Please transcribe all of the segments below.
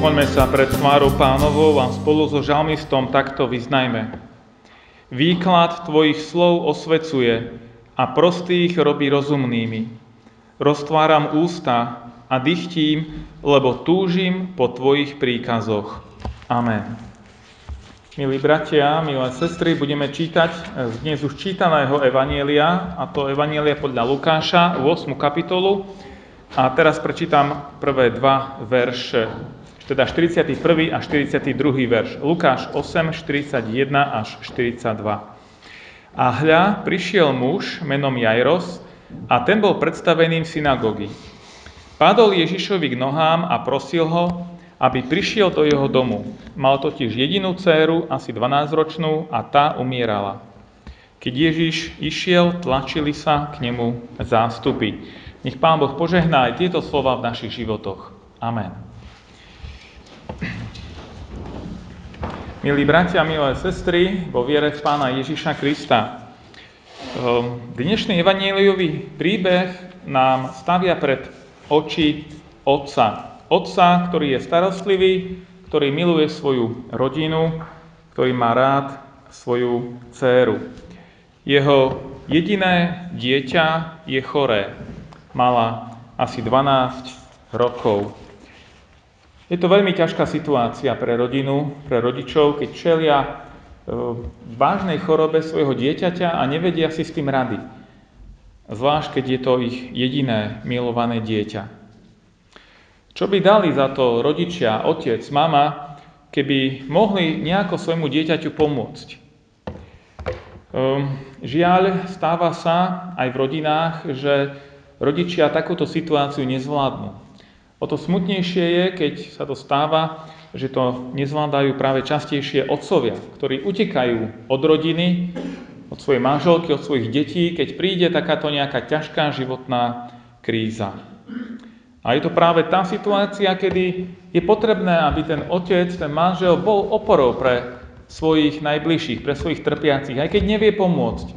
Skloňme sa pred tvárou pánovou a spolu so žalmistom takto vyznajme. Výklad tvojich slov osvecuje a prostých robí rozumnými. Roztváram ústa a dychtím, lebo túžim po tvojich príkazoch. Amen. Milí bratia, milé sestry, budeme čítať z dnes už čítaného Evanielia, a to Evanielia podľa Lukáša, 8. kapitolu. A teraz prečítam prvé dva verše teda 41. a 42. verš. Lukáš 8, 41 až 42. A hľa, prišiel muž menom Jairos a ten bol predstavený v synagógi. Padol Ježišovi k nohám a prosil ho, aby prišiel do jeho domu. Mal totiž jedinú dceru, asi 12-ročnú, a tá umierala. Keď Ježiš išiel, tlačili sa k nemu zástupy. Nech Pán Boh požehná aj tieto slova v našich životoch. Amen. Milí bratia, milé sestry, vo viere v Pána Ježiša Krista. Ehm, dnešný evaníliový príbeh nám stavia pred oči Otca. Otca, ktorý je starostlivý, ktorý miluje svoju rodinu, ktorý má rád svoju dceru. Jeho jediné dieťa je choré. Mala asi 12 rokov. Je to veľmi ťažká situácia pre rodinu, pre rodičov, keď čelia e, vážnej chorobe svojho dieťaťa a nevedia si s tým rady. Zvlášť, keď je to ich jediné milované dieťa. Čo by dali za to rodičia, otec, mama, keby mohli nejako svojmu dieťaťu pomôcť? Ehm, žiaľ, stáva sa aj v rodinách, že rodičia takúto situáciu nezvládnu. O to smutnejšie je, keď sa to stáva, že to nezvládajú práve častejšie otcovia, ktorí utekajú od rodiny, od svojej manželky, od svojich detí, keď príde takáto nejaká ťažká životná kríza. A je to práve tá situácia, kedy je potrebné, aby ten otec, ten manžel bol oporou pre svojich najbližších, pre svojich trpiacich, aj keď nevie pomôcť.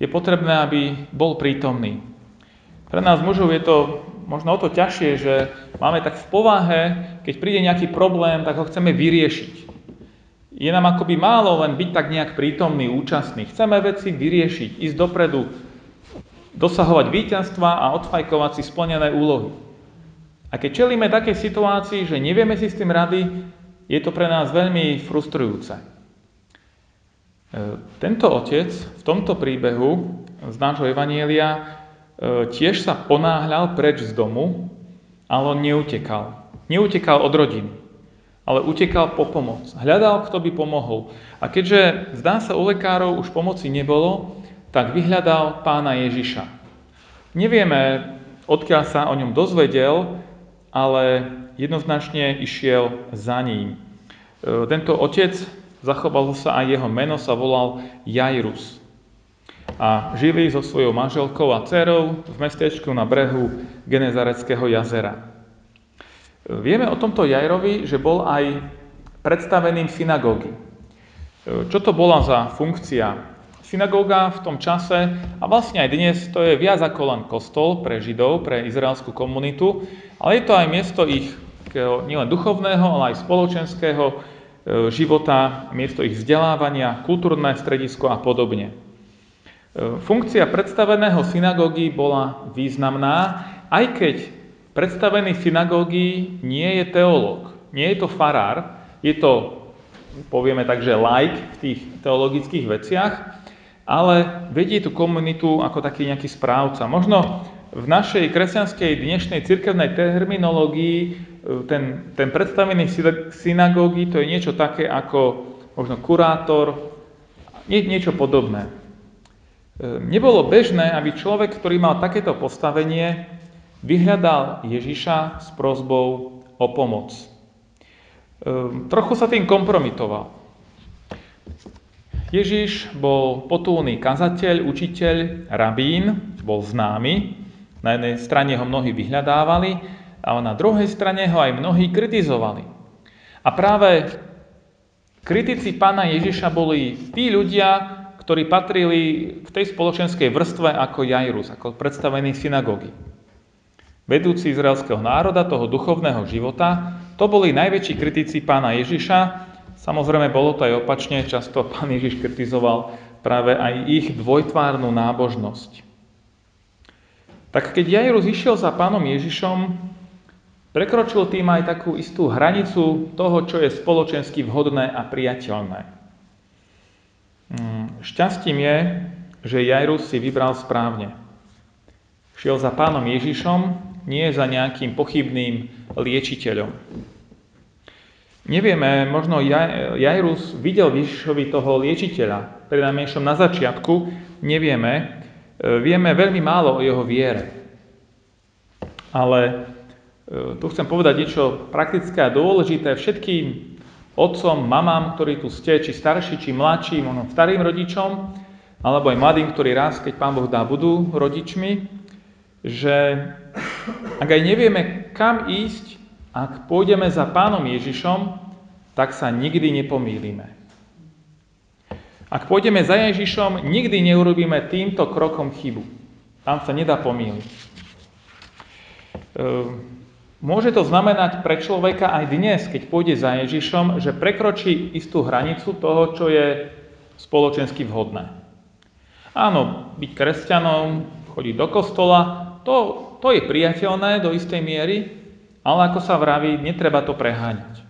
Je potrebné, aby bol prítomný. Pre nás mužov je to možno o to ťažšie, že máme tak v povahe, keď príde nejaký problém, tak ho chceme vyriešiť. Je nám akoby málo len byť tak nejak prítomný, účastný. Chceme veci vyriešiť, ísť dopredu, dosahovať víťazstva a odfajkovať si splnené úlohy. A keď čelíme takej situácii, že nevieme si s tým rady, je to pre nás veľmi frustrujúce. E, tento otec v tomto príbehu z nášho Evanielia tiež sa ponáhľal preč z domu, ale on neutekal. Neutekal od rodiny, ale utekal po pomoc. Hľadal, kto by pomohol. A keďže zdá sa u lekárov už pomoci nebolo, tak vyhľadal pána Ježiša. Nevieme, odkiaľ sa o ňom dozvedel, ale jednoznačne išiel za ním. E, tento otec, zachovalo sa aj jeho meno, sa volal Jairus a žili so svojou manželkou a dcerou v mestečku na brehu Genezareckého jazera. Vieme o tomto Jajrovi, že bol aj predstaveným synagógy. Čo to bola za funkcia? Synagóga v tom čase, a vlastne aj dnes, to je viac ako len kostol pre Židov, pre izraelskú komunitu, ale je to aj miesto ich nielen duchovného, ale aj spoločenského e, života, miesto ich vzdelávania, kultúrne stredisko a podobne. Funkcia predstaveného synagógy bola významná, aj keď predstavený synagógy nie je teológ, nie je to farár, je to, povieme tak, že like v tých teologických veciach, ale vedie tú komunitu ako taký nejaký správca. Možno v našej kresťanskej dnešnej cirkevnej terminológii e, ten, ten predstavený synagógy to je niečo také ako možno kurátor, nie, niečo podobné. Ehm, nebolo bežné, aby človek, ktorý mal takéto postavenie, vyhľadal Ježiša s prozbou o pomoc. trochu sa tým kompromitoval. Ježiš bol potulný kazateľ, učiteľ, rabín, bol známy. Na jednej strane ho mnohí vyhľadávali, a na druhej strane ho aj mnohí kritizovali. A práve kritici pána Ježiša boli tí ľudia, ktorí patrili v tej spoločenskej vrstve ako Jairus, ako predstavený synagógy. Vedúci izraelského národa, toho duchovného života, to boli najväčší kritici pána Ježiša. Samozrejme, bolo to aj opačne, často pán Ježiš kritizoval práve aj ich dvojtvárnu nábožnosť. Tak keď Jairus išiel za pánom Ježišom, prekročil tým aj takú istú hranicu toho, čo je spoločensky vhodné a priateľné. Šťastím je, že Jairus si vybral správne. Šiel za pánom Ježišom, nie za nejakým pochybným liečiteľom. Nevieme, možno Jairus videl Ježišovi toho liečiteľa, prednajmenšom na začiatku, nevieme. E, vieme veľmi málo o jeho viere. Ale e, tu chcem povedať niečo praktické a dôležité všetkým otcom, mamám, ktorí tu ste, či starší, či mladší, možno starým rodičom, alebo aj mladým, ktorí raz, keď Pán Boh dá, budú rodičmi, že ak aj nevieme, kam ísť, ak pôjdeme za Pánom Ježišom, tak sa nikdy nepomýlime. Ak pôjdeme za Ježišom, nikdy neurobíme týmto krokom chybu. Tam sa nedá pomýliť. Môže to znamenať pre človeka aj dnes, keď pôjde za Ježišom, že prekročí istú hranicu toho, čo je spoločensky vhodné. Áno, byť kresťanom, chodiť do kostola, to, to je priateľné do istej miery, ale ako sa vraví, netreba to preháňať.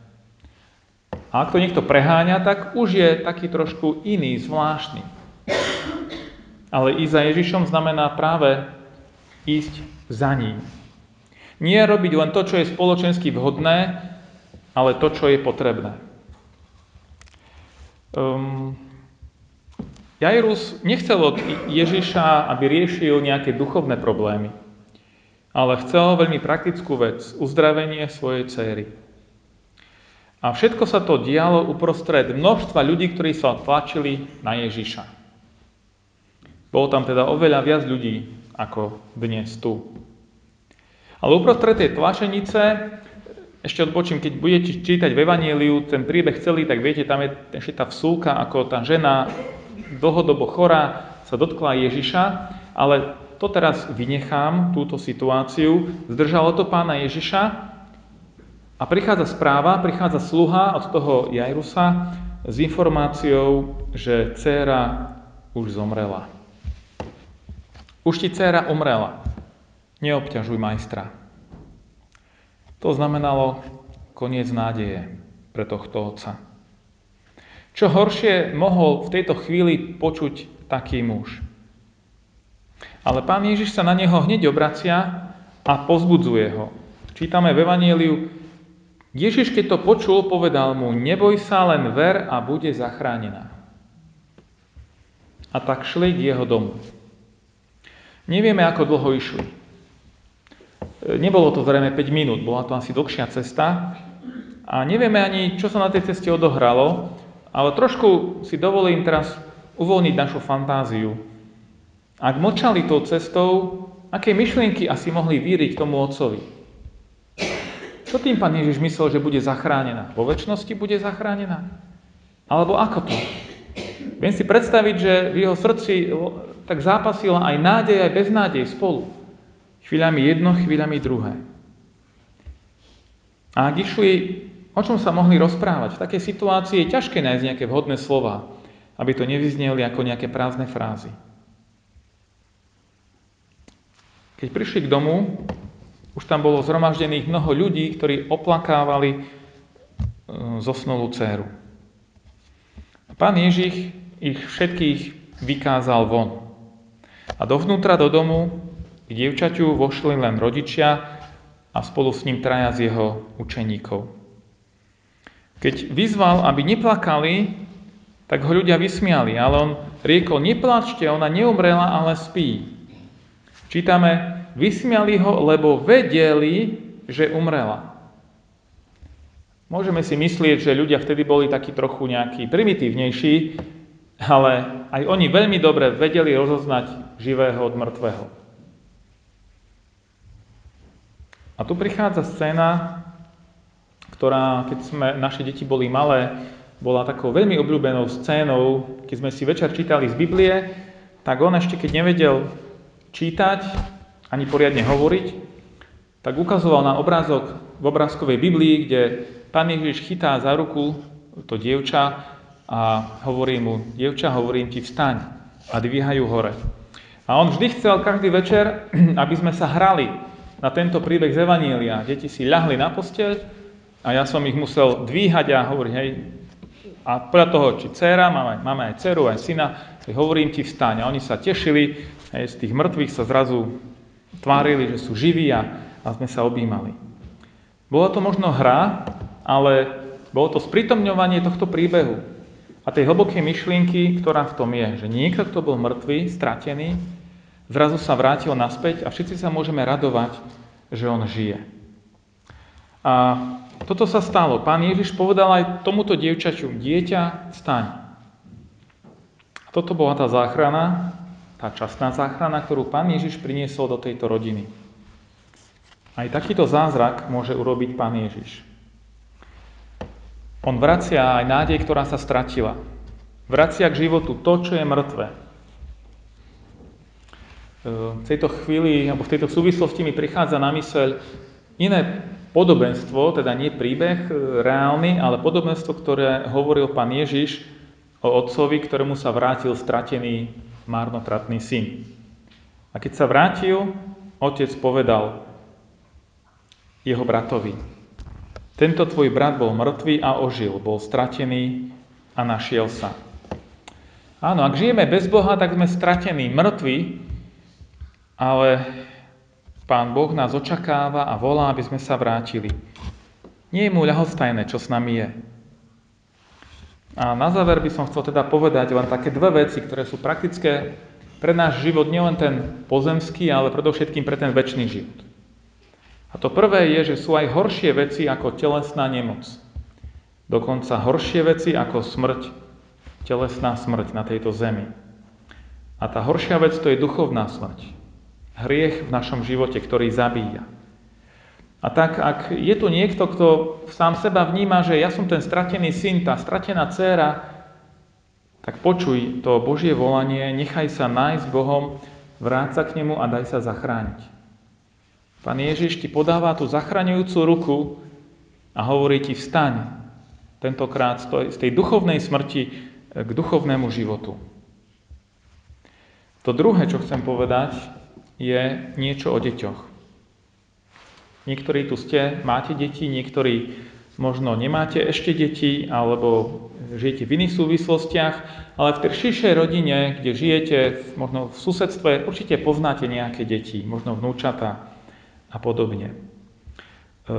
A ak to niekto preháňa, tak už je taký trošku iný, zvláštny. Ale ísť za Ježišom znamená práve ísť za ním. Nie robiť len to, čo je spoločensky vhodné, ale to, čo je potrebné. Um, Jairus nechcel od Ježiša, aby riešil nejaké duchovné problémy, ale chcel veľmi praktickú vec, uzdravenie svojej céry. A všetko sa to dialo uprostred množstva ľudí, ktorí sa tlačili na Ježiša. Bolo tam teda oveľa viac ľudí ako dnes tu. Ale uprostred tej tlačenice, ešte odbočím, keď budete čítať v Evangeliu ten príbeh celý, tak viete, tam je ešte tá vsúka, ako tá žena dlhodobo chorá sa dotkla Ježiša, ale to teraz vynechám, túto situáciu. Zdržalo to pána Ježiša a prichádza správa, prichádza sluha od toho Jairusa s informáciou, že dcéra už zomrela. Už ti dcéra umrela neobťažuj majstra. To znamenalo koniec nádeje pre tohto otca. Čo horšie mohol v tejto chvíli počuť taký muž. Ale pán Ježiš sa na neho hneď obracia a pozbudzuje ho. Čítame v Evangeliu, Ježiš, keď to počul, povedal mu, neboj sa, len ver a bude zachránená. A tak šli k jeho domu. Nevieme, ako dlho išli. Nebolo to zrejme 5 minút, bola to asi dlhšia cesta a nevieme ani, čo sa na tej ceste odohralo, ale trošku si dovolím teraz uvoľniť našu fantáziu. Ak močali tou cestou, aké myšlienky asi mohli víriť tomu otcovi? Čo tým pán Ježiš myslel, že bude zachránená? Vo väčšnosti bude zachránená? Alebo ako to? Viem si predstaviť, že v jeho srdci tak zápasila aj nádej, aj beznádej spolu. Chvíľami jedno, chvíľami druhé. A ak išli, o čom sa mohli rozprávať? V takej situácii je ťažké nájsť nejaké vhodné slova, aby to nevyzneli ako nejaké prázdne frázy. Keď prišli k domu, už tam bolo zhromaždených mnoho ľudí, ktorí oplakávali e, zosnulú dceru. Pán Ježich ich všetkých vykázal von. A dovnútra do domu k dievčaťu vošli len rodičia a spolu s ním traja z jeho učeníkov. Keď vyzval, aby neplakali, tak ho ľudia vysmiali, ale on riekol, neplačte, ona neumrela, ale spí. Čítame, vysmiali ho, lebo vedeli, že umrela. Môžeme si myslieť, že ľudia vtedy boli takí trochu nejakí primitívnejší, ale aj oni veľmi dobre vedeli rozoznať živého od mŕtvého. A tu prichádza scéna, ktorá, keď sme, naše deti boli malé, bola takou veľmi obľúbenou scénou, keď sme si večer čítali z Biblie, tak on ešte keď nevedel čítať, ani poriadne hovoriť, tak ukazoval na obrázok v obrázkovej Biblii, kde pán Ježiš chytá za ruku to dievča a hovorí mu, dievča, hovorím ti, vstaň a dvíhajú hore. A on vždy chcel každý večer, aby sme sa hrali na tento príbeh z Evanília. Deti si ľahli na posteľ a ja som ich musel dvíhať a hovoriť, hej, a podľa toho, či dcera, máme, máme aj dceru, aj syna, hovorím ti vstaň. A oni sa tešili, hej, z tých mŕtvych sa zrazu tvárili, že sú živí a, a sme sa objímali. Bola to možno hra, ale bolo to sprítomňovanie tohto príbehu a tej hlbokej myšlienky, ktorá v tom je, že niekto, kto bol mŕtvý, stratený, zrazu sa vrátil naspäť a všetci sa môžeme radovať, že on žije. A toto sa stalo. Pán Ježiš povedal aj tomuto dievčaťu, dieťa, staň. A toto bola tá záchrana, tá častná záchrana, ktorú Pán Ježiš priniesol do tejto rodiny. Aj takýto zázrak môže urobiť Pán Ježiš. On vracia aj nádej, ktorá sa stratila. Vracia k životu to, čo je mŕtve. V tejto chvíli, alebo v tejto súvislosti mi prichádza na myseľ iné podobenstvo, teda nie príbeh e, reálny, ale podobenstvo, ktoré hovoril pán Ježiš o otcovi, ktorému sa vrátil stratený marnotratný syn. A keď sa vrátil, otec povedal jeho bratovi, tento tvoj brat bol mŕtvý a ožil, bol stratený a našiel sa. Áno, ak žijeme bez Boha, tak sme stratení, mŕtvi, ale Pán Boh nás očakáva a volá, aby sme sa vrátili. Nie je mu ľahostajné, čo s nami je. A na záver by som chcel teda povedať len také dve veci, ktoré sú praktické pre náš život, nielen ten pozemský, ale predovšetkým pre ten väčší život. A to prvé je, že sú aj horšie veci ako telesná nemoc. Dokonca horšie veci ako smrť, telesná smrť na tejto zemi. A tá horšia vec to je duchovná smrť hriech v našom živote, ktorý zabíja. A tak, ak je tu niekto, kto sám seba vníma, že ja som ten stratený syn, tá stratená dcéra, tak počuj to Božie volanie, nechaj sa nájsť Bohom, vráť sa k Nemu a daj sa zachrániť. Pán Ježiš ti podáva tú zachraňujúcu ruku a hovorí ti vstaň, tentokrát z tej duchovnej smrti k duchovnému životu. To druhé, čo chcem povedať, je niečo o deťoch. Niektorí tu ste, máte deti, niektorí možno nemáte ešte deti, alebo žijete v iných súvislostiach, ale v tej širšej rodine, kde žijete, možno v susedstve, určite poznáte nejaké deti, možno vnúčata a podobne. E,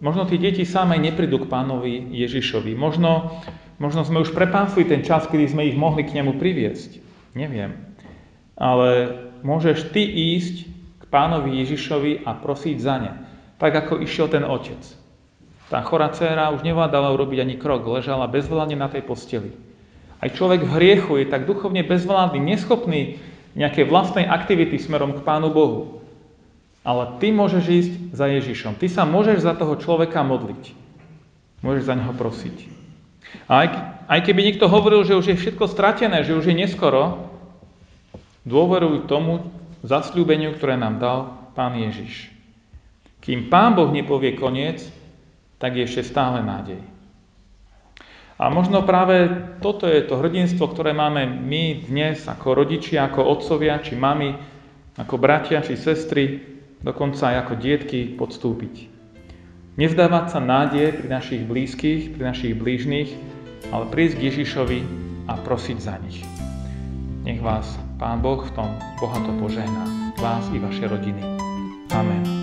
možno tie deti same neprídu k pánovi Ježišovi. Možno, možno sme už prepásli ten čas, kedy sme ich mohli k nemu priviesť. Neviem. Ale môžeš ty ísť k pánovi Ježišovi a prosiť za ne. Tak ako išiel ten otec. Tá chorá dcéra už nevládala urobiť ani krok, ležala bezvládne na tej posteli. Aj človek v hriechu je tak duchovne bezvládny, neschopný nejakej vlastnej aktivity smerom k Pánu Bohu. Ale ty môžeš ísť za Ježišom. Ty sa môžeš za toho človeka modliť. Môžeš za neho prosiť. A aj, aj keby niekto hovoril, že už je všetko stratené, že už je neskoro, Dôveruj tomu zasľúbeniu, ktoré nám dal Pán Ježiš. Kým Pán Boh nepovie koniec, tak je ešte stále nádej. A možno práve toto je to hrdinstvo, ktoré máme my dnes ako rodičia, ako otcovia, či mami, ako bratia, či sestry, dokonca aj ako dietky podstúpiť. Nevzdávať sa nádej pri našich blízkych, pri našich blížnych, ale prísť k Ježišovi a prosiť za nich. Nech vás Pán Boh v tom bohato požehná vás i vaše rodiny. Amen.